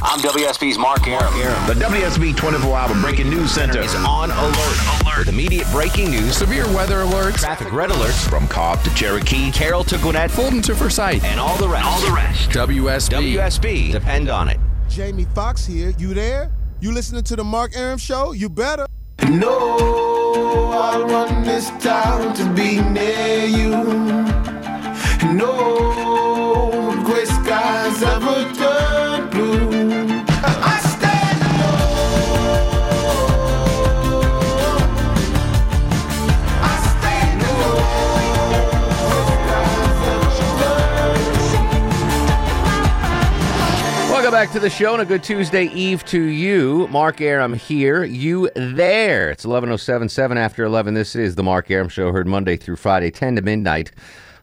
I'm WSB's Mark Arum. The WSB 24 hour breaking news center is on alert. alert. With immediate breaking news, severe weather alerts, traffic red alerts from Cobb to Cherokee, Carroll to Gwinnett, Fulton to Forsyth, and all the rest. All the rest. WSB. WSB. Depend on it. Jamie Foxx here. You there? You listening to the Mark Arum Show? You better. No, I want this town to be near you. No, gray skies ever turn Welcome back to the show and a good Tuesday Eve to you. Mark Arum here, you there. It's 11.077 after 11. This is the Mark Arum Show, heard Monday through Friday, 10 to midnight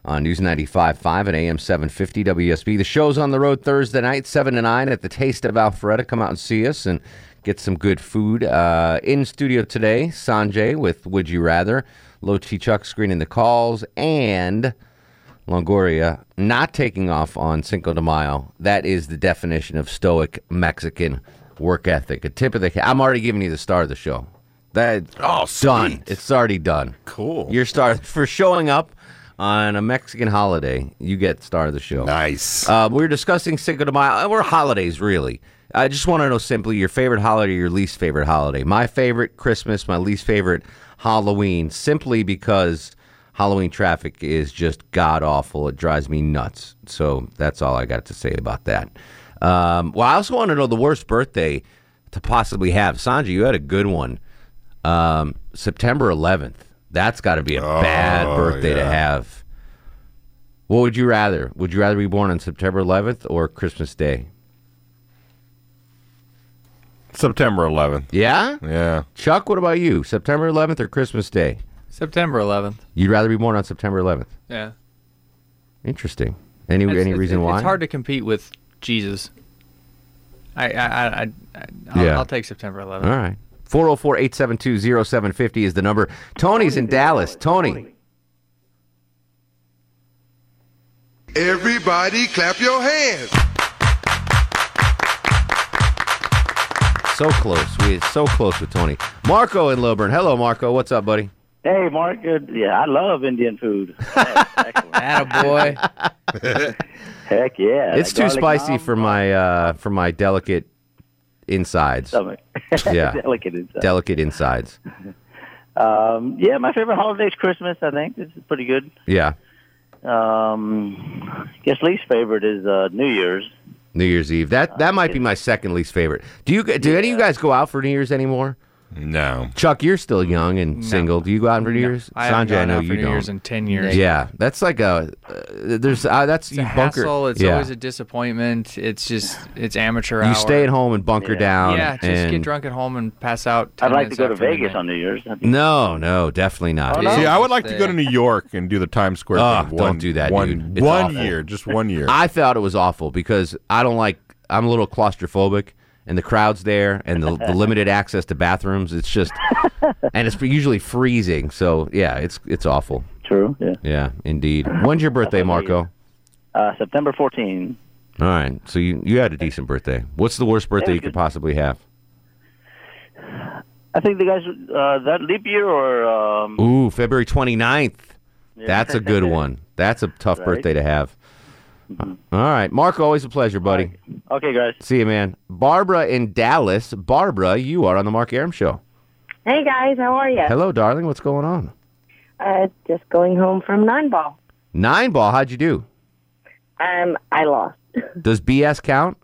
on News 95.5 and AM 750 WSB. The show's on the road Thursday night, 7 to 9 at the Taste of Alpharetta. Come out and see us and get some good food. Uh, in studio today, Sanjay with Would You Rather, Low Chi Chuck screening the calls, and Longoria not taking off on Cinco de Mayo. That is the definition of stoic Mexican work ethic. A tip of the cap. I'm already giving you the star of the show. That Oh, done. It's already done. Cool. Your star for showing up on a Mexican holiday. You get star of the show. Nice. Uh, we're discussing Cinco de Mayo. We're holidays, really. I just want to know simply your favorite holiday, your least favorite holiday. My favorite Christmas, my least favorite Halloween, simply because Halloween traffic is just god awful. It drives me nuts. So that's all I got to say about that. Um, well, I also want to know the worst birthday to possibly have. Sanjay, you had a good one. Um, September 11th. That's got to be a bad Oh, birthday to have. What would you rather? Would you rather be born on September 11th or Christmas Day? September 11th. Yeah? Yeah. Chuck, what about you? September 11th or Christmas Day? September 11th. You'd rather be born on September 11th. Yeah. Interesting. Any It's- any it's- reason why? It's hard to compete with Jesus. I I I, I I'll, Yeah. I'll take September 11th. All right. 404-872-0750 is the number. Tony's in Dallas. Tony. Everybody clap your hands. So close. We so close with Tony. Marco in Lilburn. Hello, Marco. What's up, buddy? Hey, Mark. Good. Yeah, I love Indian food. boy. Heck yeah. it's too spicy naan, for my uh, for my delicate insides. Stomach. Yeah. Delicate inside. Delicate insides. Um, yeah, my favorite holiday is Christmas. I think this is pretty good. Yeah. Um, I guess least favorite is uh, New Year's. New Year's Eve. That that might be my second least favorite. Do you do any of you guys go out for New Year's anymore? No. Chuck, you're still young and single. Do you go out for New Year's? I haven't Sanjay, I gone know out for you New don't. Year's in 10 years. Yeah, that's like a uh, there's uh, that's It's you a bunker. hassle. It's yeah. always a disappointment. It's just it's amateur you hour. stay at home and bunker down. Yeah, just and get drunk at home and pass out. 10 I'd like to minutes go to after Vegas midnight. on New Year's. No, no, definitely not. See, I would like to go to New York and do the Times Square Oh, thing. don't One- do that, One, dude. It's one awful. year, just one year. I thought it was awful because I don't like. I'm a little claustrophobic, and the crowds there, and the, the limited access to bathrooms. It's just, and it's usually freezing. So yeah, it's it's awful. True. Yeah. Yeah, indeed. When's your birthday, Marco? Uh, September 14. All right, so you you had a decent birthday. What's the worst birthday you could possibly have? I think the guys uh, that leap year or um, Ooh, February 29th. That's a good one. That's a tough Right. birthday to have. All right, Mark, always a pleasure, buddy. okay, guys. See you, man. Barbara in Dallas. Barbara, you are on the Mark Arum Show. Hey guys, how are you? Hello, darling. What's going on? Uh, just going home from nine ball. Nine ball. How'd you do? Um, I lost. Does BS count?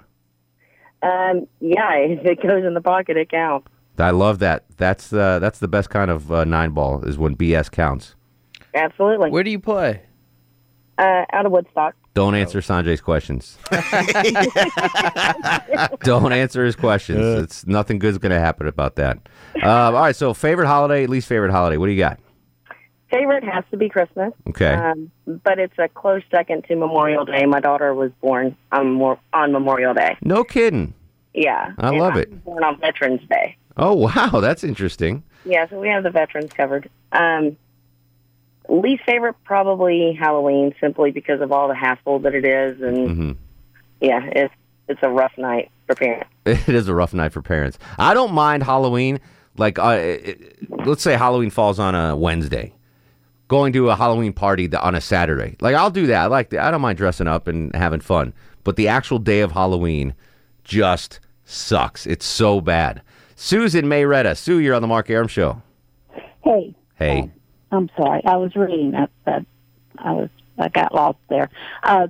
Um, yeah, if it goes in the pocket, it counts. I love that. That's uh, that's the best kind of uh, nine ball is when BS counts. Absolutely. Where do you play? Uh, out of Woodstock. Don't answer Sanjay's questions. Don't answer his questions. It's nothing good's going to happen about that. Uh, all right. So, favorite holiday, least favorite holiday. What do you got? Favorite has to be Christmas. Okay. Um, but it's a close second to Memorial Day. My daughter was born on, Mor- on Memorial Day. No kidding. Yeah. I And love was it. Born on Veterans Day. Oh wow, that's interesting. Yeah, so we have the veterans covered. Um, least favorite probably Halloween, simply because of all the hassle that it is, and hmm yeah, it's it's a rough night for parents. It is a rough night for parents. I don't mind Halloween. Like, uh, it, let's say Halloween falls on a Wednesday. Going to a Halloween party th- on a Saturday. Like, I'll do that. I like that. I don't mind dressing up and having fun. But the actual day of Halloween just sucks. It's so bad. Susan Marietta. Sue, you're on the Mark Arum Show. Hey, Hey. I'm sorry. I was reading that. that I was I got lost there. Uh,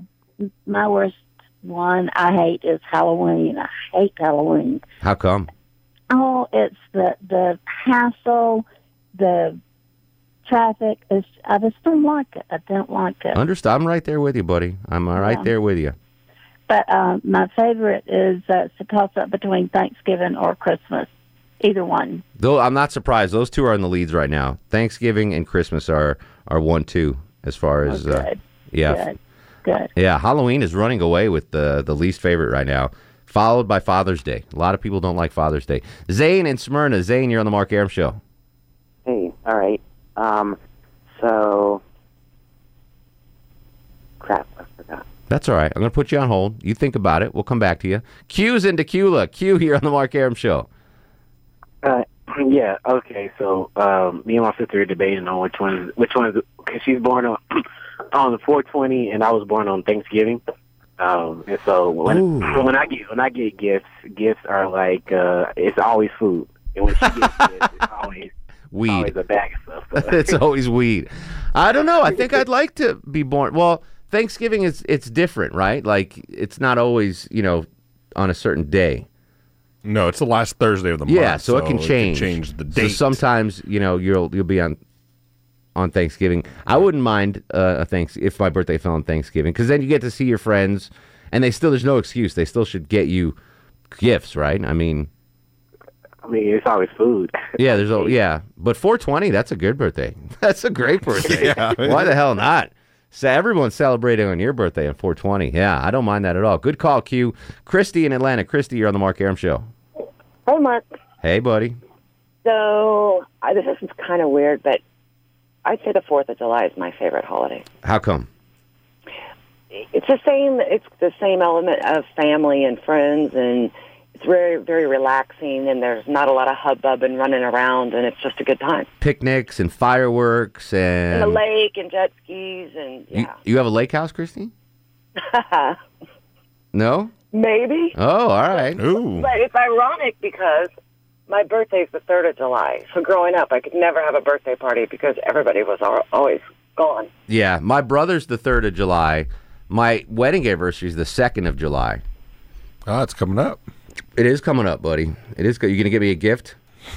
my worst one I hate is Halloween. I hate Halloween. How come? Oh, it's the the hassle, the traffic. It's, I just don't like it. I don't like it. Understood. I'm right there with you, buddy. I'm uh, right Yeah. there with you. But uh, my favorite is uh, it's a toss up between Thanksgiving or Christmas. Either one. Though I'm not surprised. Those two are in the leads right now. Thanksgiving and Christmas are are one two as far as uh, good. yeah Good. Good. yeah. Halloween is running away with the the least favorite right now, followed by Father's Day. A lot of people don't like Father's Day. Zane and Smyrna. Zane, you're on the Mark Arum show. Hey, all right. Um, so crap, I forgot. That's all right. I'm going to put you on hold. You think about it. We'll come back to you. Q's in Tequila. Q here on the Mark Arum show. Uh, yeah. Okay. So, um, me and my sister are debating on which one, is which one because she's born on on the 420, and I was born on Thanksgiving. Um, and so when when I get when I get gifts, gifts are like uh, it's always food, and when she gets gifts, it's always Weed. always a bag of stuff. So- it's always weed. I don't know. I think I'd like to be born. Well, Thanksgiving is it's different, right? Like it's not always you know on a certain day. No, it's the last Thursday of the month. Yeah, so, it can change. change the So date. sometimes you know you'll you'll be on on Thanksgiving. I wouldn't mind uh, a thanks if my birthday fell on Thanksgiving because then you get to see your friends, and they still there's no excuse. They still should get you gifts, right? I mean, I mean, it's always food. yeah, there's a yeah, but 420 that's a good birthday. That's a great birthday. Yeah. Why the hell not? So everyone's celebrating on your birthday on 420. Yeah, I don't mind that at all. Good call, Q. Christy in Atlanta. Christy, you're on the Mark Arum show. Hey, Mark. Hey, buddy. So I, this is kind of weird, but I'd say the Fourth of July is my favorite holiday. How come? It's the same. It's the same element of family and friends, and it's very, very relaxing. And there's not a lot of hubbub and running around, and it's just a good time. Picnics and fireworks and, And the lake and jet skis, and You, you have a lake house, Christy? No? maybe. Oh, all right. Ooh. But it's ironic because my birthday's the third of July. So growing up, I could never have a birthday party because everybody was always gone. Yeah, my brother's the 3rd of July. My wedding anniversary is the 2nd of July. Oh, it's coming up. It is coming up, buddy. It is. go- You going to give me a gift?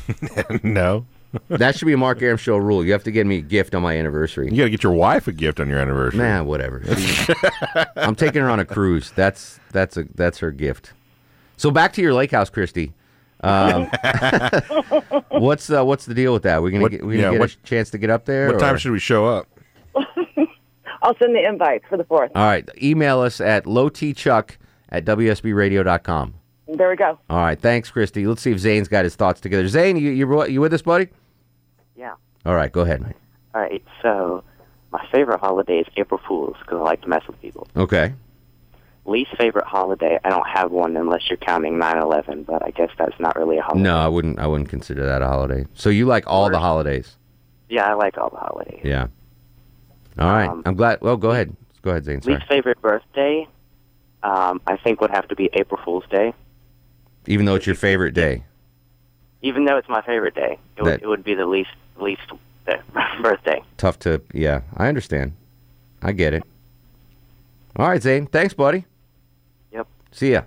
no. that should be a Mark Arum show rule. You have to give me a gift on my anniversary. You got to get your wife a gift on your anniversary. Nah, whatever. I'm taking her on a cruise. That's that's a that's her gift. So back to your lake house, Christy. Um, what's uh, what's the deal with that? We're gonna What- get, we yeah, gonna get what- a chance to get up there. What time should we show up? I'll send the invite for the fourth. All right, email us at lowtchuck at wsbradio.com. There we go. All right, thanks, Christy. Let's see if Zane's got his thoughts together. Zane, you you, you with us, buddy? Yeah. All right, go ahead, man. All right. So my favorite holiday is April Fools because I like to mess with people. Okay. Least favorite holiday, I don't have one unless you're counting 9/11, but I guess that's not really a holiday. No, I wouldn't. I wouldn't consider that a holiday. So you like all the holidays? Yeah, I like all the holidays. Yeah. All right. Um, I'm glad. Well, go ahead. Go ahead, Zane. Sorry. Least favorite birthday, um, I think would have to be April Fool's Day. Even though it's your favorite day. Even though it's my favorite day, it would, it would be the least least birthday. Tough to. Yeah, I understand. I get it. All right, Zane. Thanks, buddy. Yep. See ya.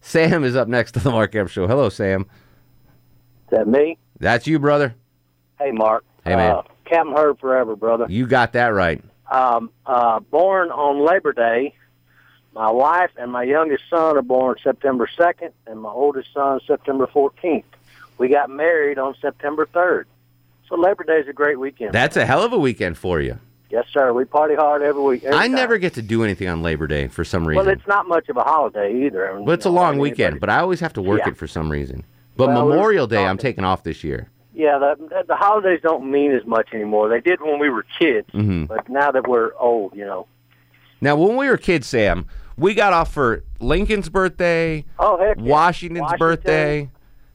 Sam is up next to the Mark M Show. Hello, Sam. Is that me? That's you, brother. Hey, Mark. Hey, man. Uh, Captain Hurd forever, brother. You got that right. Um, uh, born on Labor Day, My wife and my youngest son are born September 2nd, and my oldest son September 14th. We got married on September 3rd. So Labor Day is a great weekend. That's a hell of a weekend for you. yes, sir. We party hard every week. every I time. never get to do anything on Labor Day for some reason. Well, it's not much of a holiday either. I mean, But it's a long weekend, but I always have to work Yeah. it for some reason. But Well, Memorial Day, I'm taking off this year. Yeah, the, the holidays don't mean as much anymore. They did when we were kids, Mhm. but now that we're old, you know. Now, when we were kids, Sam, we got off for Lincoln's birthday, Oh heck, yeah. Washington's Washington. birthday.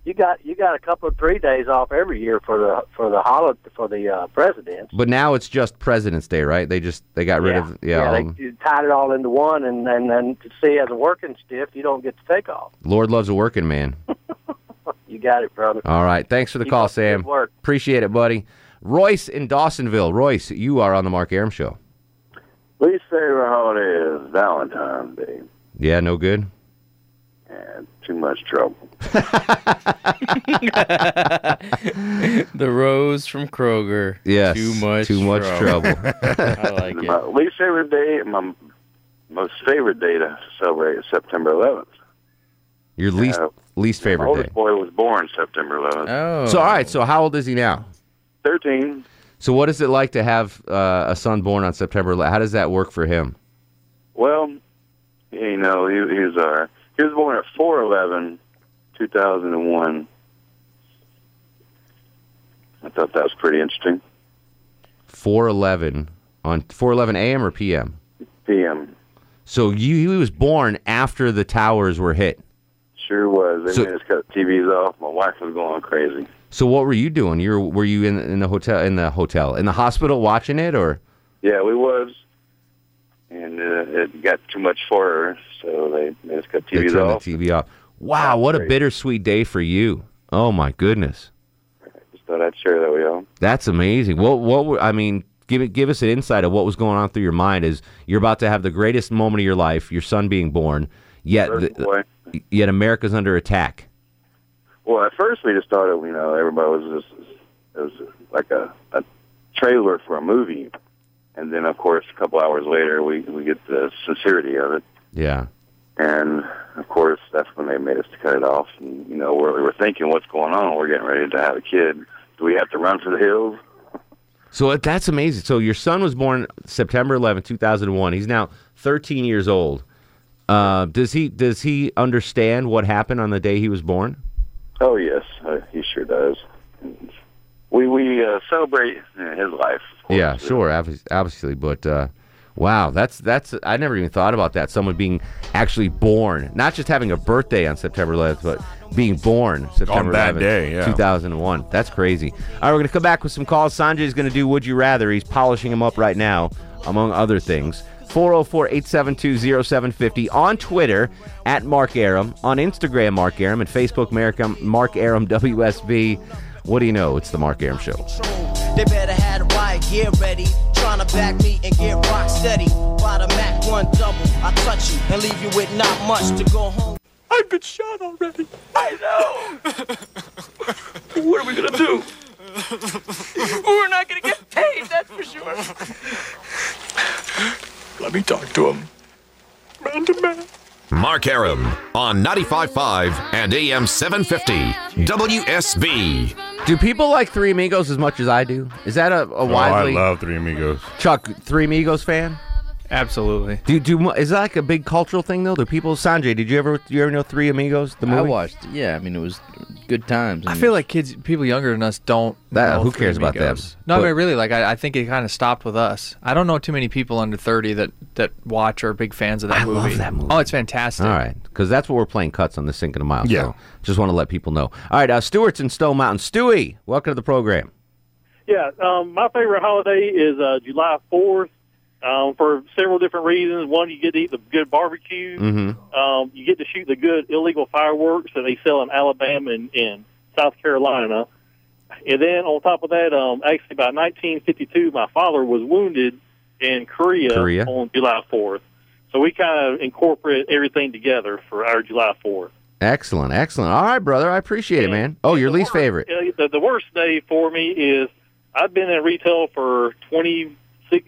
You got you got a couple of three days off every year for the for the holiday for the uh, presidents. But now it's just President's Day, right? They just they got rid yeah. of yeah. they um, tied it all into one, and and then to see as a working stiff, you don't get to take off. Lord loves a working man. You got it, brother. All right, thanks for the Keep call, Sam. work. Appreciate it, buddy. Royce in Dawsonville. Royce, you are on the Mark Arum show. Least favorite holiday is Valentine's Day. Yeah, no good. And too much trouble. the rose from Kroger. Yes, Too much. too much trouble. I like it. My least favorite day, my most favorite day to celebrate is September 11th. Your least Yeah. least My favorite oldest day. boy was born September 11th. Oh. So all right, so how old is he now? 13. So what is it like to have uh, a son born on September? 11th? How does that work for him? Well, you know, he, he was uh, he was born at 411, 2001. I thought that was pretty interesting. Four eleven on four eleven a.m. or p.m. PM. So you he was born after the towers were hit. Sure was. They So- made us cut TVs off. My wife was going crazy. So what were you doing? You were, were you in in the hotel in the hotel in the hospital watching it or? Yeah, we was. And uh, it got too much for her, so they made us cut They TVs turned off. the TV off. Wow, what a bittersweet day for you. Oh my goodness, Just thought I'd share that with y'all. that's amazing. What what were, I mean? Give it give us an insight of what was going on through your mind. Is you're about to have the greatest moment of your life, your son being born, yet the- yet America's under attack. Well, at first we just thought, it, you know, everybody was just it was like a, a trailer for a movie, and then of course a couple hours later we we get the sincerity of it, Yeah. and of course that's when they made us to cut it off. And you know, we're we're thinking, what's going on? We're getting ready to have a kid. Do we have to run for the hills? So uh, that's amazing. So your son was born September 11, 2001. He's now 13 years old. Uh, does he does he understand what happened on the day he was born? Oh yes, uh, he sure does. We we uh, celebrate his life. Yeah, sure, obviously, but uh, wow, that's that's I never even thought about that. Someone being actually born, not just having a birthday on September 11th, but being born September that 11th, day, yeah. 2001. That's crazy. All right, we're gonna come back with some calls. Sanjay's gonna do Would You Rather. He's polishing him up right now, among other things. 404-872-0750 on Twitter at Mark Arum, on Instagram Mark Arum, and Facebook Mark, Mark Arum WSB. What do you know? It's the Mark Arum Show. They better have the riot gear ready. Trying to back me and get rock steady. By the Mac 1 double, I touch you and leave you with not much to go home. I've been shot already. I know. what are we gonna do? We're not gonna get paid, that's for sure. Let me talk to him. Man to man. Mark Arum on 95.5 and AM 750 WSB. Do people like Three Amigos as much as I do? Is that a, a Oh, I love Three Amigos. Chuck Three Amigos fan? Absolutely. Do do is that like a big cultural thing though? Do people Sanjay? Did you ever do you ever know Three Amigos? The movie. I watched. Yeah, I mean it was good times. I feel like kids, people younger than us, don't. That- know who Three cares about them? Amigos. No, I mean really, like I, I think it kind of stopped with us. I don't know too many people under thirty that that watch or are big fans of that I movie. love that movie. Oh, it's fantastic. All right, because that's what we're playing cuts on the Sink Cinco de Mile. Yeah. So just want to let people know. All right, uh, Stewart's in Stone Mountain. Stewie, welcome to the program. Yeah, um, my favorite holiday is uh, July 4th um, for several different reasons. One, you get to eat the good barbecue. Mm-hmm. Um, you get to shoot the good illegal fireworks that they sell in Alabama and, and South Carolina. And then on top of that, um, actually by 1952, my father was wounded in Korea, Korea. on July 4th. So we kind of incorporate everything together for our July 4th. Excellent, excellent. All right, brother, I appreciate it, man. Oh, your least favorite. Uh, the, the worst day for me is I've been in retail for 26,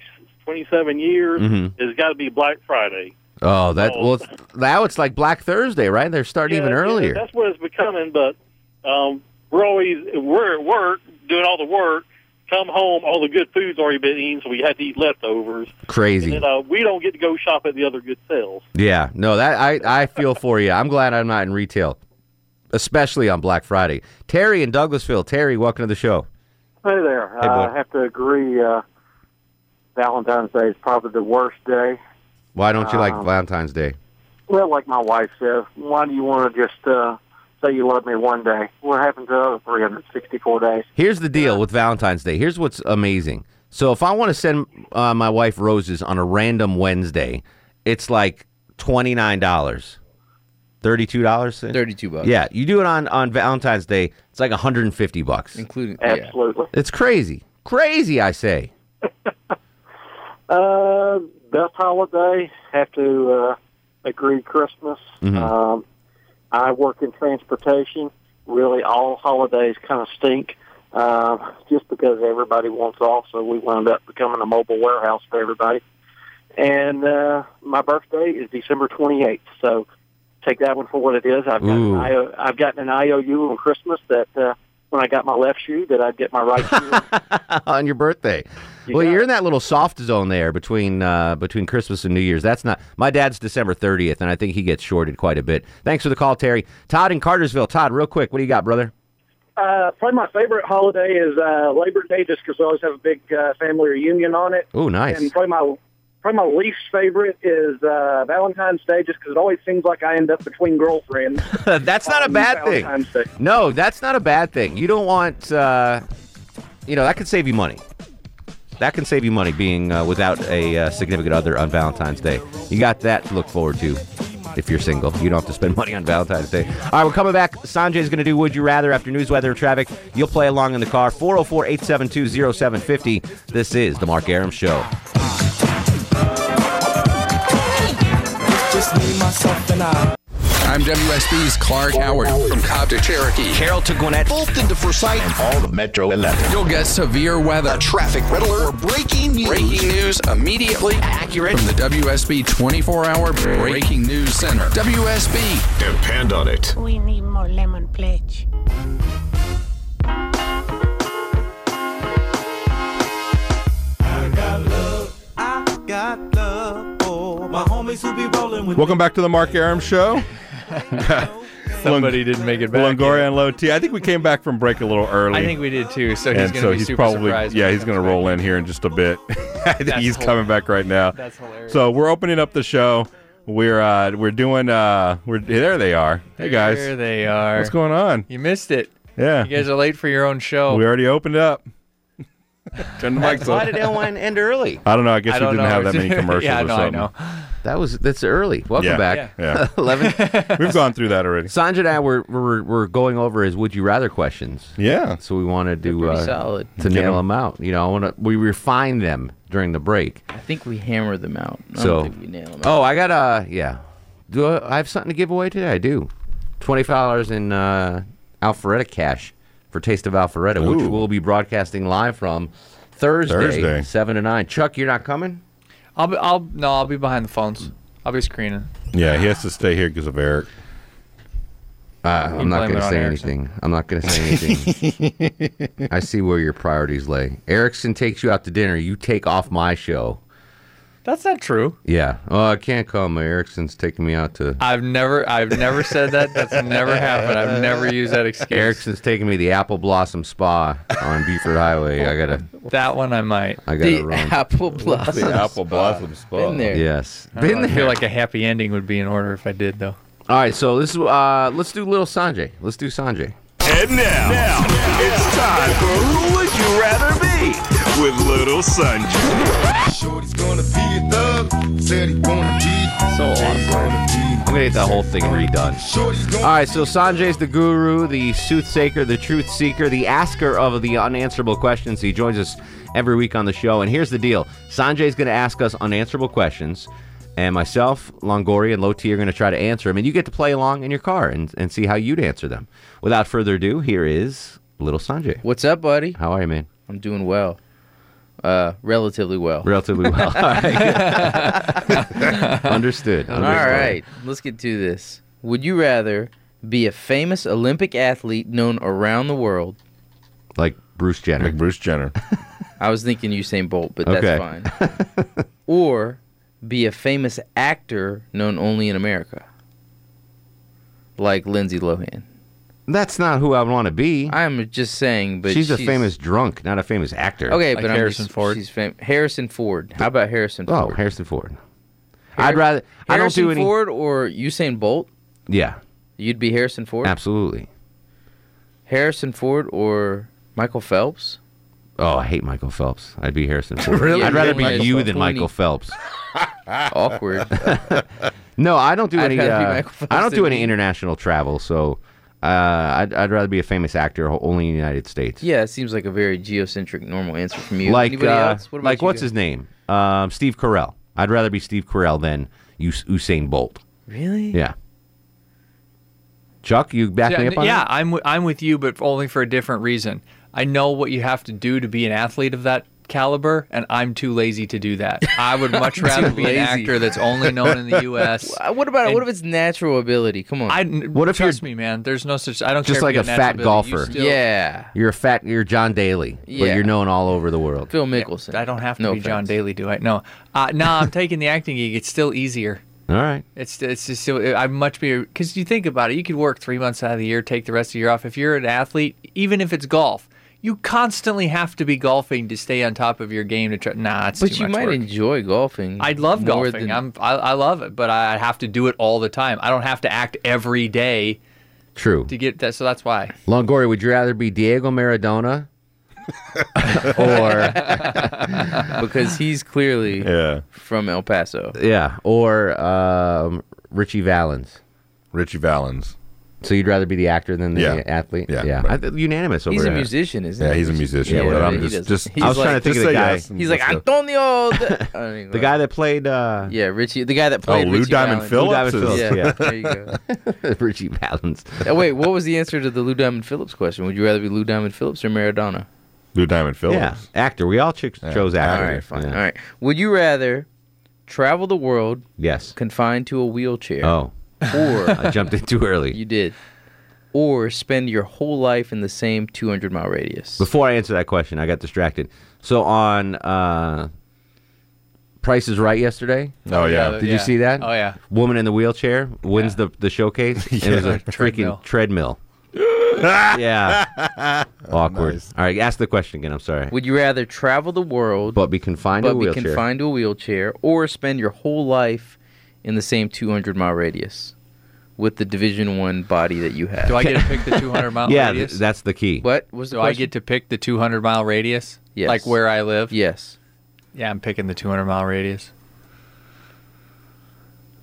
27 years. Mhm. It's got to be Black Friday. Oh, that well, it's, now it's like Black Thursday, right? They're starting even Yeah, yeah, earlier. that's what it's becoming. But um, we're always we're at work doing all the work. Come home, all the good food's already been eaten, so we had to eat leftovers. Crazy. And then uh, we don't get to go shop at the other good sales. Yeah, no, that I I feel for you. I'm glad I'm not in retail, especially on Black Friday. Terry in Douglasville. Terry, welcome to the show. Hey there. Hey, uh. I have to agree. Uh, Valentine's Day is probably the worst day. Why don't you like Um, Valentine's Day? Well, like my wife says, why do you want to just uh, say you love me one day? What happened to the other 364 days? Here's the deal with Valentine's Day. Here's what's amazing. So if I want to send uh, my wife roses on a random Wednesday, it's like twenty nine dollars, thirty two dollars, thirty two bucks. Yeah, you do it on on Valentine's Day, it's like one hundred and fifty bucks, including Absolutely. It's crazy, crazy. I say. Uh, best holiday, have to uh, agree Christmas. Mhm. Um, I work in transportation. Really, all holidays kind of stink uh, just because everybody wants off, so we wound up becoming a mobile warehouse for everybody. And uh, my birthday is December 28th, so take that one for what it is. I've got an Ooh. I've gotten an IOU on Christmas that uh, when I got my left shoe that I'd get my right shoe. on your birthday. well, you're in that little soft zone there between uh, between Christmas and New Year's. That's not my dad's December 30th, and I think he gets shorted quite a bit. Thanks for the call, Terry. Todd in Cartersville. Todd, real quick, what do you got, brother? Uh, probably my favorite holiday is uh, Labor Day, just because we always have a big uh, family reunion on it. Oh, nice. And probably my probably my least favorite is uh, Valentine's Day, just because it always seems like I end up between girlfriends. that's not a on bad thing. Day. No, that's not a bad thing. You don't want, uh, you know, that could save you money. That can save you money being uh, without a uh, significant other on Valentine's Day. You got that to look forward to if you're single. You don't have to spend money on Valentine's Day. All right, we're coming back. Sanjay's going to do Would You Rather after news, weather, and traffic. You'll play along in the car. 404 872 0750. This is The Mark Arum Show. Just me, myself, and I. I'm WSB's Clark Howard from Cobb to Cherokee. Carroll to Gwinnett. Fulton to Forsyth. And all the Metro 11. You'll get severe weather, a Traffic red alert. Breaking news. breaking news immediately Accurate. from the WSB 24-hour Breaking News Center. WSB. Depend on it. We need more lemon pledge. I got love for my homies who be rolling with Welcome back to the Mark Arum Show. Somebody didn't make it back. Longoria and Low T. I think we came back from break a little early. I think we did too. So he's and going so be he's super probably surprised. yeah he he's going to comes roll in here in just a bit. I think That's he's hol- coming back right now. That's hilarious. So we're opening up the show. We're uh we're doing uh we're there they are. Hey guys, There they are. what's going on? You missed it. Yeah, You guys are late for your own show. we already opened up. Turn the mics Why on. did Airline end early? I don't know. I guess I we don't didn't know. have that many commercials yeah, or no, I something. know. That was that's early. Welcome Yeah. back. Yeah. Eleven. We've gone through that already. Sanjay and I were, were were going over his would you rather questions. Yeah. So we wanted to pretty uh, solid. to Get nail 'em. them out. You know, I want to we refine them during the break. I think we hammer them out. I so don't think we nail them out. oh, I got uh yeah. Do I, I have something to give away today? I do. Twenty five dollars in uh, Alpharetta cash for Taste of Alpharetta, which Ooh. we'll be broadcasting live from Thursday, Thursday. seven to nine. Chuck, you're not coming. I'll be. I'll no. I'll be behind the phones. I'll be screening. Yeah, he has to stay here because of Eric. Uh, I'm not going to say Erickson. anything. I'm not going to say anything. I see where your priorities lay. Erickson takes you out to dinner. You take off my show. That's not true. Yeah. Oh, I can't come. Erickson's taking me out to. I've never. I've never said that. That's never happened. I've never used that excuse. Erickson's taking me to the Apple Blossom Spa on Buford Highway. I gotta. That one I might. I gotta the run. apple blossom. The Apple Blossom Spa. Been there. Yes. I don't Been know, I feel like a happy ending would be in order if I did though. All right. So this is. Uh, let's do little Sanjay. Let's do Sanjay. And now, now, it's time for Who Would You Rather Be with Little Sanjay. Shorty's gonna be a thug, said he wanna be. So awesome. I'm gonna get that whole thing redone. All right, so Sanjay's the guru, the soothsayer, the truth seeker, the asker of the unanswerable questions. He joins us every week on the show, and here's the deal: Sanjay's gonna ask us unanswerable questions, and myself, Longoria, and Loti are gonna try to answer them, and you get to play along in your car and, and see how you'd answer them. Without further ado, here is little Sanjay. What's up, buddy? How are you, man? I'm doing well. Uh, relatively well. Relatively well. All right. Understood. All Understood. right, let's get to this. Would you rather be a famous Olympic athlete known around the world? Like Bruce Jenner. Like Bruce Jenner. I was thinking Usain Bolt, but Okay. that's fine. or be a famous actor known only in America, like Lindsay Lohan. That's not who I want to be. I'm just saying, but she's, a famous drunk, not a famous actor. Okay, but I'm just, Ford? She's fam- Harrison Ford. How about Harrison Ford? Oh, Harrison Ford. I'd rather. I don't Harrison do any. Ford or Usain Bolt. Yeah, You'd be Harrison Ford. absolutely. Harrison Ford or Michael Phelps. Oh, I hate Michael Phelps. I'd be Harrison Ford. Really? I'd rather be don't you Michael than Phelps? Michael Phelps. Awkward. No, I don't do I'd any. rather be Uh, Michael Phelps I don't do than any you. international travel, so uh, I'd, I'd rather be a famous actor only in the United States. Yeah, it seems like a very geocentric, normal answer from you. Like, Anybody uh, else? What about like you what's guys? his name? Um, Steve Carell. I'd rather be Steve Carell than Us- Usain Bolt. Really? Yeah. Chuck, you back me up on yeah, that? Yeah, I'm w- I'm with you, but only for a different reason. I know what you have to do to be an athlete of that caliber, and I'm too lazy to do that. I would much rather be an actor that's only known in the U.S. What about and- what if it's natural ability? Come on. I What if trust me, man? There's no such. I don't Just care like if a you have fat natural ability, you golfer. still- yeah. You're a fat. You're John Daly, but you're known all over the world. Phil Mickelson. I don't have to No be John. Daly, do I? No. Uh, no, I'm taking the acting gig. It's still easier. All right. It's it's just I'm much be because you think about it, you could work three months out of the year, take the rest of the year off. If you're an athlete, even if it's golf, you constantly have to be golfing to stay on top of your game. To try, nah, it's But too you much might work. enjoy golfing. I love more golfing. than- I'm I, I love it, but I have to do it all the time. I don't have to act every day True. to get that. So that's why. Longoria, would you rather be Diego Maradona or because he's clearly Yeah. from El Paso. yeah, or um, Ritchie Valens? Ritchie Valens. So you'd rather be the actor than the Yeah. athlete? Yeah, yeah. but- I, th- unanimous over He's a there. musician, isn't Yeah, he's a musician, Yeah, but. I'm He just, doesn't- just he's I was like- trying to think just of the say guy. yes and He's like let's go. Antonio. the, I don't The guy that played uh, Yeah, Richie. The guy that played Oh, Lou Richie Diamond Valens. Phillips Lou Diamond is- Phillips. Yeah, Yeah, there you go. Ritchie Valens. Oh, wait, what was the answer to the Lou Diamond Phillips question? Would you rather be Lou Diamond Phillips or Maradona? Lou Diamond Phillips. Yeah, actor. We all ch- chose actor. All right, fine. Yeah. All right. Would you rather travel the world Yes. confined to a wheelchair, Oh, or I jumped in too early. you did, or spend your whole life in the same 200 mile radius? Before I answer that question, I got distracted. So on uh, Price is Right yesterday. Oh, yeah. Did you see that? Oh, yeah. Woman in the wheelchair wins the the showcase. It was a Treadmill. freaking treadmill. yeah. Awkward. Nice. All right, ask the question again. I'm sorry. Would you rather travel the world But be confined to but a be confined to a wheelchair, or spend your whole life in the same 200 mile radius with the Division One body that you have? Do I get to pick the 200 mile yeah, radius? th- that's the key. what was the Do I get to pick the 200 mile radius? Yes. Like where I live? Yes. Yeah, I'm picking the 200 mile radius.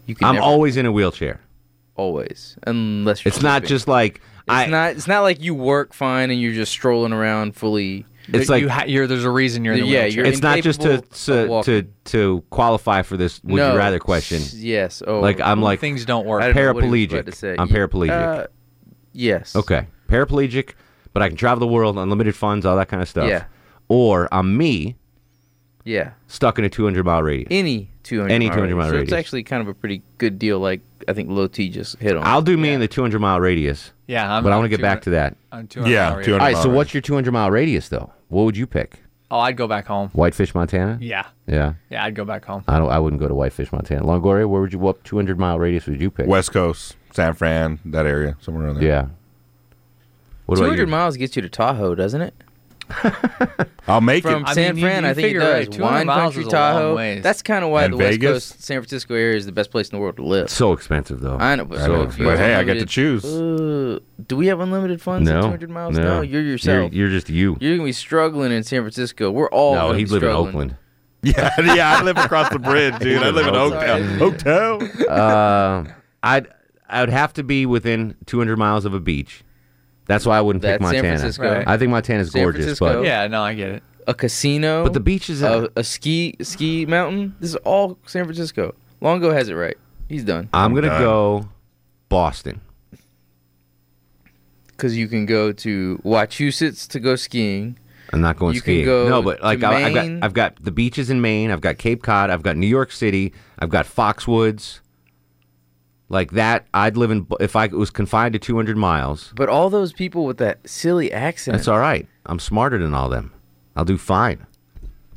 You can I'm never, always in a wheelchair. always unless you're It's not just like It's I. not. It's not like you work fine and you're just strolling around fully. It's like you ha- you're, there's a reason you're in the Yeah, wheelchair. you're it's not just to to, to to qualify for this would no. you rather question. Yes. Oh, Like I'm like things don't work. I don't know what he was paraplegic. to say. I'm paraplegic. Uh, yes. Okay, paraplegic, but I can travel the world, unlimited funds, all that kind of stuff. Yeah. Or I'm me, Yeah. stuck in a 200 mile radius. Any 200. Any 200 mile radius. So it's radius. actually kind of a pretty good deal. Like I think Low T just hit on. I'll do me in the 200 mile radius. Yeah, I'm but I want to get back to that. On 200 Yeah, mile radius. 200 All right, mile so radius. what's your 200 mile radius though? What would you pick? Oh, I'd go back home. Whitefish, Montana. Yeah. Yeah. Yeah, I'd go back home. I don't. I wouldn't go to Whitefish, Montana. Longoria, where would you? What 200 mile radius would you pick? West Coast, San Fran, that area, somewhere around there. Yeah. What about 200 you? miles gets you to Tahoe, doesn't it? I'll make From it. I San mean, you- Fran, you I think it figure, does. right, 200 Wine miles Country, is a long Tahoe. That's kind of why And the West Coast, San Francisco area is the best place in the world to live. So expensive though. I know, but, I know, but hey, I get to choose. Uh, do we have unlimited funds no. at 200 miles? No, you're yourself. You're, you're just you. You're gonna be struggling in San Francisco. We're all no, gonna he'd be live in. Oakland. Yeah, yeah. I live across the bridge, dude. I live in Oaktown. Oaktown. uh, I'd I would have to be within 200 miles of a beach. That's why I wouldn't pick That's San Montana. Francisco. Right. I think Montana's San gorgeous, Francisco. but Yeah, no, I get it. A casino, but the beach is a, a ski ski mountain. This is all San Francisco. Longo has it right. He's done I'm gonna done. go Boston. because you can go to Wachusett to go skiing. I'm not going You can skiing. go no, but like to I, I've got Maine. I've got the beaches in Maine. I've got Cape Cod. I've got New York City. I've got Foxwoods. Like that, I'd live in if I was confined to 200 miles. But all those people with that silly accent. That's all right. I'm smarter than all them. I'll do fine.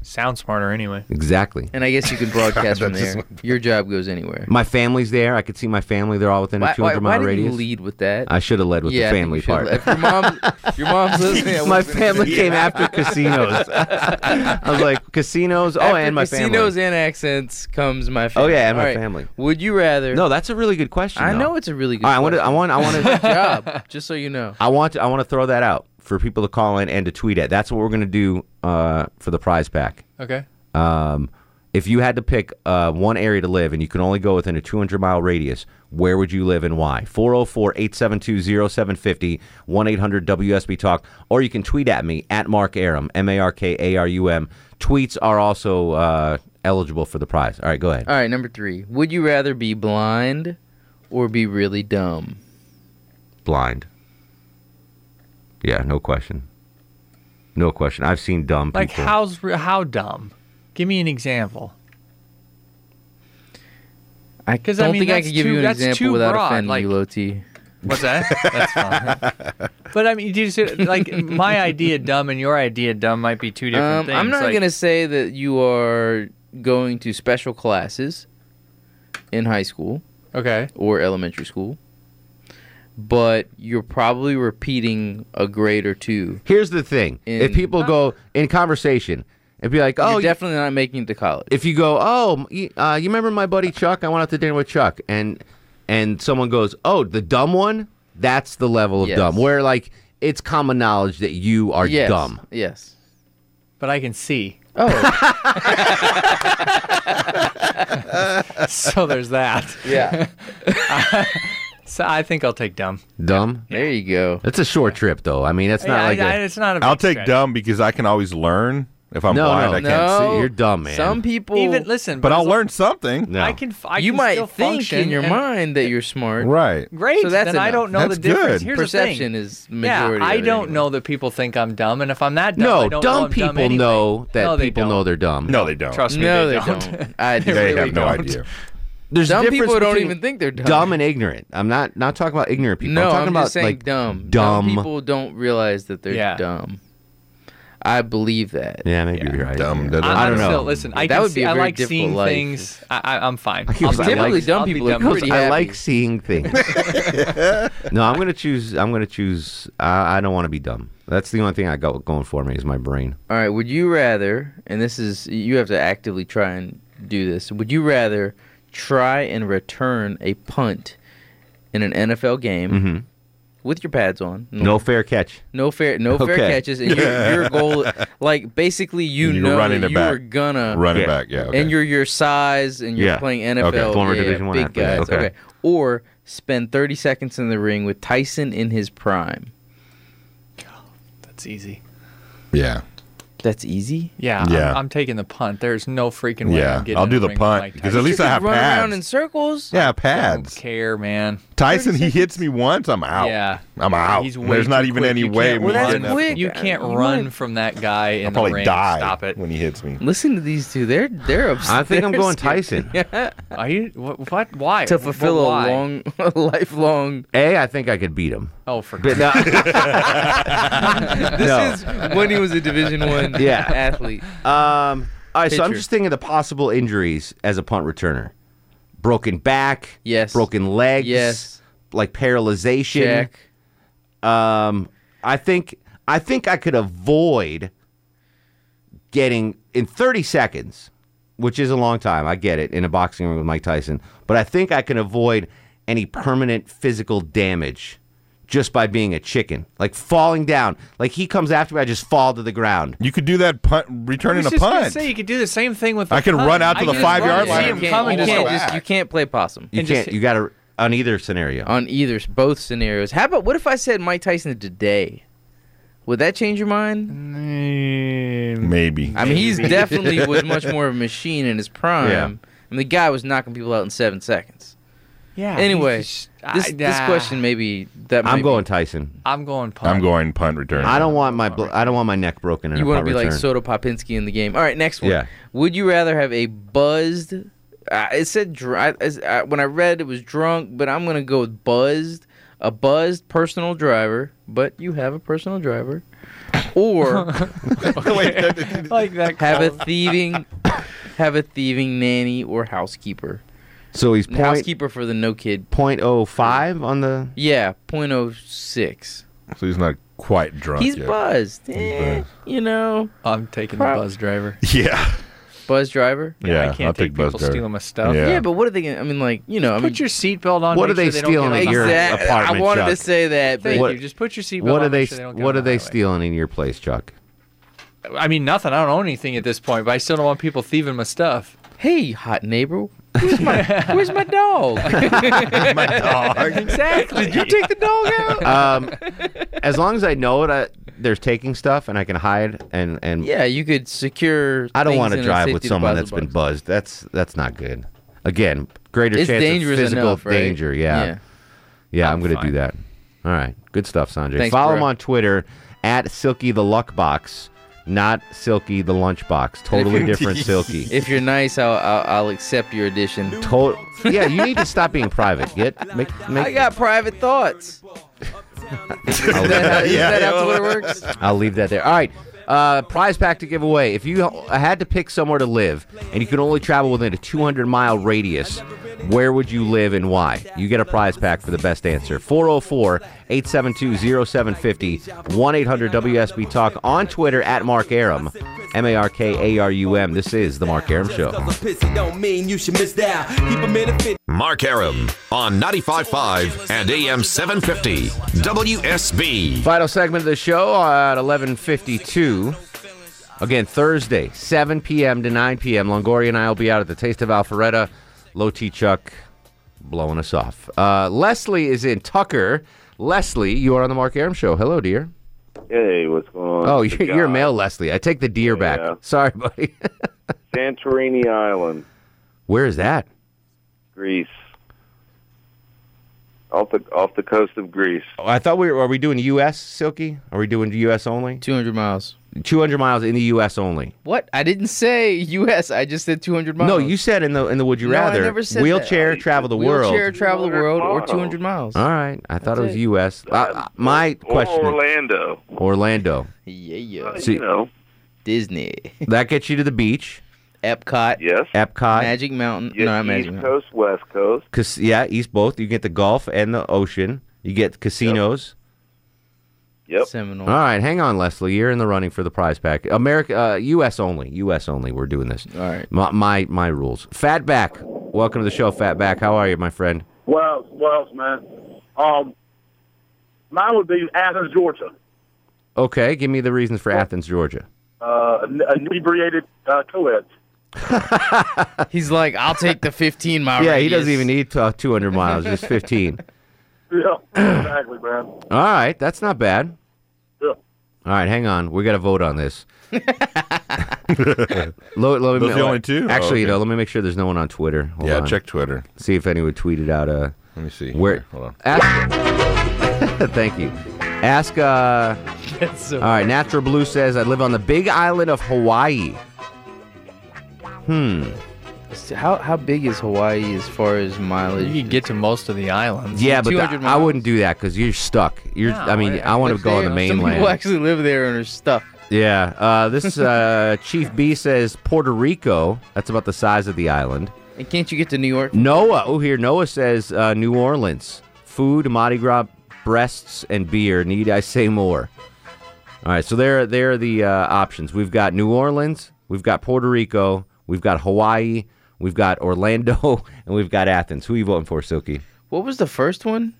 Sound smarter anyway. Exactly. And I guess you can broadcast from there. Your job goes anywhere. My family's there. I could see my family. They're all within Why- a 200 why- mile why didn't radius. you lead with that? I should have led with Yeah, I the think family you should part. have. If your mom, your mom's listening. I my would've been- family came after casinos. I was like casinos. Oh, After and my family. casinos family. and accents comes my Oh family. yeah, and my All right. family. Would you rather? No, that's a really good question. I though. know it's a really good. All right, I want to. I question. want. I want Good to. job. Just so you know. I want. To, I want to throw that out for people to call in and to tweet at. That's what we're going to do uh, for the prize pack. Okay. Um, if you had to pick uh, one area to live and you could only go within a 200 mile radius, where would you live and why? 404 872 0750 1 800 WSB Talk. Or you can tweet at me at Mark Arum, M A R K A R U M. Tweets are also uh, eligible for the prize. All right, go ahead. All right, number three. Would you rather be blind or be really dumb? Blind. Yeah, no question. No question. I've seen dumb people. Like how's how dumb? Give me an example. I don't I mean, think I that's could give too- you an that's example too without broad, offending like- you, Loti. What's that? That's fine. But I mean, do you see, like my idea dumb and your idea dumb might be two different Um, things. I'm not like, gonna say that you are going to special classes in high school, okay, or elementary school, but you're probably repeating a grade or two. Here's the thing: if people go in conversation and be like, "Oh, you're definitely not making it to college." if you go, "Oh, you, uh, you remember my buddy Chuck? I went out to dinner with Chuck," and and someone goes, "Oh, the dumb one," that's the level of Yes. dumb. Where like it's common knowledge that you are yes, dumb. Yes. But I can see. Oh. so there's that. Yeah. so I think I'll take dumb. Dumb. There you go. It's a short trip, though. I mean, it's not Yeah, like I- a- I- it's not a I'll big take stretch. dumb because I can always learn. If I'm No, blind, no. I can't No. see. You're dumb, man. Some people Even listen, But as I'll learn something. No. I can. f- I you can might still think function in your and- mind that you're smart. Right. Great. So that's then I enough. don't know That's the difference. good. Here's Perception the thing. is majority. Yeah, I of it don't anyway. know that people think I'm dumb, and if I'm that dumb, no, I don't know dumb I'm people dumb anyway. know that No, they people don't. know they're dumb. No, they don't. Trust me, No, they, they don't. don't. I They really have no don't. idea. There's dumb difference people don't even think they're dumb. Dumb and ignorant. I'm not not talking about ignorant people. No, I'm talking I'm about just saying like dumb. dumb. people don't realize that they're Yeah. dumb. I believe that. Yeah, maybe you're right. Dumb, Yeah. dumb, I'm, I don't know. Still, listen, I That can would be see, a I very like seeing life. things. I, I, I'm fine. He I'll was Typically, like- dumb people are dumb. He goes, pretty I like seeing things. no, I'm gonna choose. I'm gonna choose. I, I don't want to be dumb. That's the only thing I got going for me is my brain. All right. Would you rather? And this is you have to actively try and do this. Would you rather try and return a punt in an NFL game hmm with your pads on? No fair catch. No fair, no fair catches, and your, your goal, like basically, you You're know running that it you back. are gonna Running Yeah. back, yeah. Okay. and you're your size, and you're Yeah. playing NFL, Okay. Former yeah, Division I big athlete, guys. okay. Okay. or spend 30 seconds in the ring with Tyson in his prime. That's easy. yeah. That's easy. Yeah, Yeah. I'm, I'm taking the punt. There's no freaking way Yeah. I'm getting I'll do the ring punt because at least I have run around in circles. Yeah, I don't pads. care, man. Tyson, he hits me once, I'm out. Yeah. I'm out. He's way There's not even quick. any You way. Well, that's getting quick. You can't You run might- from that guy in I'll the probably ring. die Stop it. when he hits me. Listen to these two. They're they're upset. I think I'm going. Tyson. Yeah. Are you what? what why? to But fulfill why? a long, a lifelong. A, I think I could beat him. Oh, for But no, This No. is when he was a Division One Yeah. athlete. Um, all right, so I'm just thinking of the possible injuries as a punt returner: broken back, Yes. broken legs, Yes. like paralyzation. Check. Um, I think I think I could avoid getting in 30 seconds, which is a long time. I get it in a boxing ring with Mike Tyson, but I think I can avoid any permanent physical damage just by being a chicken, like falling down. Like he comes after me, I just fall to the ground. You could do that punt, returning a just gonna punt. say you could do the same thing with. The I could punt. run out to I the just five-yard run, line See You can't, coming. you just can't just you can't play possum You And just- can't. You got to on either scenario. on either both scenarios. How about what if I said Mike Tyson today? Would that change your mind? Maybe. I mean, he's definitely was much more of a machine in his prime. Yeah. I mean, the guy was knocking people out in seven seconds. Yeah. Anyway, just- this I- this question maybe that might I'm be- going Tyson. I'm going punt. I'm going punt return. I don't want my bl- I don't want my neck broken in You a want to be like. Soda Popinski in the game. All right, next one. Yeah. Would you rather have a buzzed? Uh, it said dr- I- as- uh, when I read it was drunk, but I'm gonna go with buzzed. A buzzed personal driver, but you have a personal driver, or like that. have a thieving, have a thieving nanny or housekeeper. So he's point housekeeper for the no kid. point oh five on the. Yeah, .06. So he's not quite drunk He's yet. buzzed. Eh, you know, I'm taking Prob- the buzz driver. Yeah. buzz driver. Yeah, I Yeah, can't I'll take take buzz people driver. stealing my stuff. Yeah. Yeah. but what are they gonna? I mean, like you know, I Put your seatbelt on. What make are they sure don't stealing get at on your the- Exact- apartment, I wanted to say that, but Thank What- you. Just put your seatbelt What on. are they? make sure they don't get What on are the they highway. stealing in your place, Chuck? I mean, nothing. I don't own anything at this point, but I still don't want people thieving my stuff. hey, hot neighbor, where's my where's my dog? My dog. Exactly. Did you take the dog out? Um, as long as I know that there's taking stuff and I can hide and and yeah, you could secure. I don't want to drive with someone deposit that's been buzzed. That's that's not good. Again, greater It's chance dangerous of physical enough, right? danger. Yeah, Yeah. yeah. I'm, I'm going to do that. All right, good stuff, Sanjay. Thanks, Follow bro. him on Twitter at Silky the Luck Box, not Silky the Lunchbox. Totally different Silky. If you're nice, I'll I'll, I'll accept your addition. To- yeah, you need to stop being private. Get make make. I got private thoughts. I'll, Is leave that how, that, is that how Twitter works? I'll leave that there. All right. Uh, prize pack to give away. If you had to pick somewhere to live and you could only travel within a 200 mile radius, where would you live and why? You get a prize pack for the best answer. 404 872 0750 1 800 WSB Talk on Twitter at Mark Arum. M A R K A R U M. This is The Mark Arum Show. don't mean you should miss out. Keep 'em in a fit. Mark Arum on 95.5 and AM 750 WSB. Final segment of the show at 11:52. Again, Thursday, 7 p.m. to 9 p.m. Longoria and I will be out at the Taste of Alpharetta. Low T Chuck blowing us off. Uh, Leslie is in Tucker. Leslie, you are on the Mark Arum Show. Hello, dear. Hey, what's going on? Oh, you're, you're male, Leslie. I take the deer Yeah. back. Sorry, buddy. Santorini Island, Where is that? Greece. Off the off the coast of Greece. Oh, I thought we were. Are we doing U.S. Silky? Are we doing U.S. only? 200 miles. 200 miles in the U.S. only. What? I didn't say U.S. I just said 200 miles. No, you said in the in the Would You No, I Rather never said that. wheelchair travel the world. Wheelchair travel the world or 200 miles. All right, I thought it was it. U.S. Uh, uh, my Or question: Orlando. Orlando. Yeah, yeah. See- you know. Disney. That gets you to the beach. Epcot. Yes. Epcot. Magic Mountain. Yes, no, not East Magic Mountain. Coast, West Coast. Cause yeah, East both. You get the Gulf and the ocean. You get casinos. Yep. Seminole. All right, hang on, Leslie. You're in the running for the prize pack. America, uh, U.S. only. U.S. only. We're doing this. All right. My my, my rules. Fatback. Welcome to the show, Fatback. How are you, my friend? Well, well, man. Um, mine would be Athens, Georgia. Okay, give me the reasons for Athens, Georgia. Uh, a inebriated uh, co-ed. He's like, I'll take the 15 mile yeah, he doesn't even need uh, 200 miles, just 15. Yeah, exactly, man. All right, that's not bad. Yeah. All right, hang on. We got to vote on this. Lo- lo- Those the only two? Oh, Actually, you know, let me make sure there's no one on Twitter. Hold yeah, on. check Twitter. See if anyone tweeted out. Uh, Let me see. where? Here, hold on. Ask, thank you. Ask. Uh, That's so all right, Natural Blue says I live on the Big Island of Hawaii. Hmm. How how big is Hawaii as far as mileage? You can get to most of the islands. Yeah, but 200 the- I wouldn't do that because you're stuck. You're. I mean, yeah. I want to go on the they- Some mainland. people actually live there and are stuck. Yeah. Uh, this uh, Chief B says Puerto Rico. That's about the size of the island. And can't you get to New York? Noah. Oh, here Noah says uh, New Orleans. Food, Mardi Gras, breasts, and beer. Need I say more? All right. So there, there are the uh, options. We've got New Orleans. We've got Puerto Rico. We've got Hawaii. We've got Orlando, and we've got Athens. Who are you voting for, Silky? What was the first one?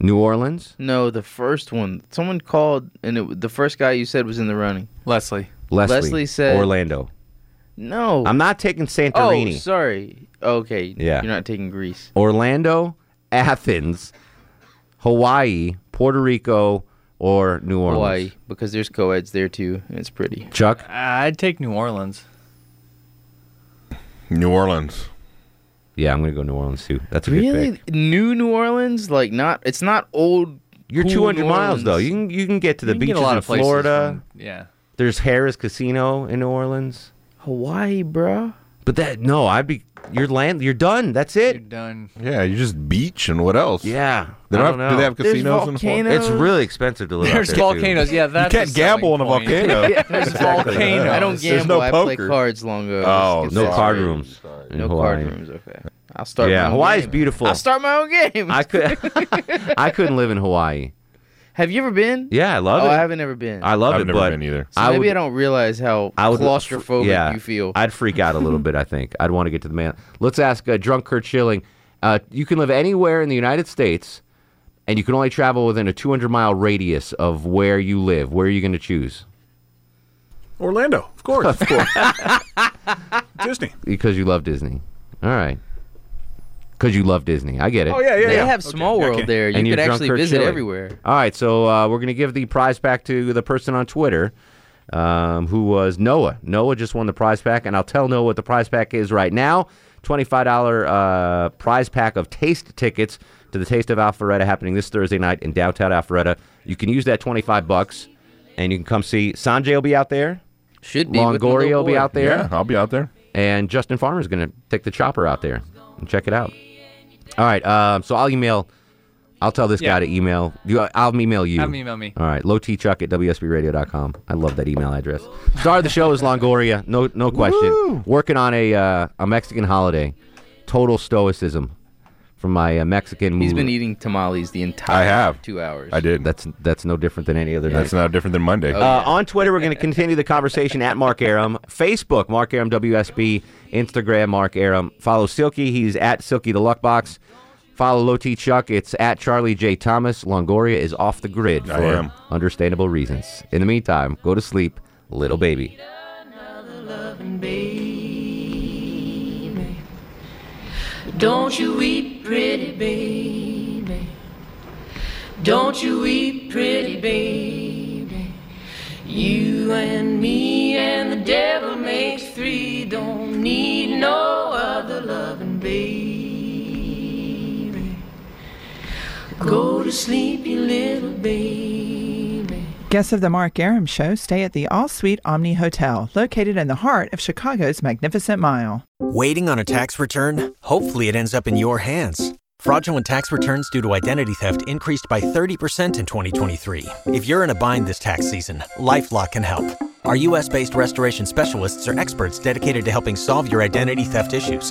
New Orleans. No, the first one. Someone called, and it, the first guy you said was in the running. Leslie. Leslie. Leslie said- Orlando. No. I'm not taking Santorini. oh, Santorini. sorry. Okay. Yeah. You're not taking Greece. Orlando, Athens, Hawaii, Puerto Rico, or New Orleans. Hawaii, because there's co-eds there too, and it's pretty. Chuck. Uh, I'd take New Orleans. New Orleans. Yeah, I'm gonna go New Orleans too. That's a good Really, pick. new New Orleans? Like not? It's not old. You're cool 200 New miles though. You can you can get to the You can get beaches a lot in of places Florida. from- yeah. There's Harrah's Casino in New Orleans. Hawaii, bro. But that no, I'd be you're land. You're done. That's it. You're done. Yeah, you just beach and what else? Yeah. They I don't don't have, do they have casinos in Florida? It's really expensive to live out There's there, too. volcanoes. Yeah, that's you a can't gamble on a point. volcano. Yeah, There's volcanoes. I don't There's gamble. no I play poker. cards longer. Oh, no sorry. card rooms. in No Hawaii. card rooms. Okay. I'll start. Yeah, my own Hawaii's game. beautiful. I'll start my own game. I could. I couldn't live in Hawaii. Have you ever been? Yeah, I love oh, it. I haven't ever been. I love it. I've it, never but been either. So I maybe would, I don't realize how I would claustrophobic yeah, you feel. I'd freak out a little bit. I think I'd want to get to the man. Let's ask uh, drunk Kurt Schilling. Uh, you can live anywhere in the United States, and you can only travel within a 200 mile radius of where you live. Where are you going to choose? Orlando, of course. Of course. Disney. Because you love Disney. All right. Because you love Disney. I get it. Oh, yeah, yeah, they yeah. have Okay, Small yeah, World okay. there. You And could actually visit Schilling. everywhere. All right, so uh, we're going to give the prize pack to the person on Twitter um, who was Noah. Noah just won the prize pack, and I'll tell Noah what the prize pack is right now. $25 uh, prize pack of taste tickets to the Taste of Alpharetta happening this Thursday night in downtown Alpharetta. You can use that 25 bucks, and you can come see. Sanjay will be out there. Should be with Longoria will be out there. Yeah, I'll be out there. And Justin Farmer is going to take the chopper out there and check it out. All right. Um, so I'll email. I'll tell this Yeah. guy to email. You, I'll email you. Have him email me. All right. Low T Chuck at WSBRadio.com. I love that email address. Star of the show is Longoria. No, no question. Working on a uh, a Mexican holiday. Total stoicism from my uh, Mexican. He's been eating tamales the entire I have. two hours. I did. That's that's no different than any other night. That's not different than Monday. Uh, on Twitter, we're going to continue the conversation at Mark Arum. Facebook, Mark Arum WSB. Instagram, Mark Arum. Follow Silky. He's at Silky the Luck Box. Follow Low T Chuck. It's at Charlie J. Thomas. Longoria is off the grid I for am. understandable reasons. In the meantime, go to sleep, little baby. Don't you weep, pretty baby. Don't you weep, pretty baby. You and me and the devil makes three. Don't need no other loving baby. Go to sleep, you little baby. Guests of the Mark Arum Show stay at the All Suite Omni Hotel, located in the heart of Chicago's Magnificent Mile. Waiting on a tax return? Hopefully, it ends up in your hands. Fraudulent tax returns due to identity theft increased by 30% in 2023. If you're in a bind this tax season, LifeLock can help. Our US based restoration specialists are experts dedicated to helping solve your identity theft issues.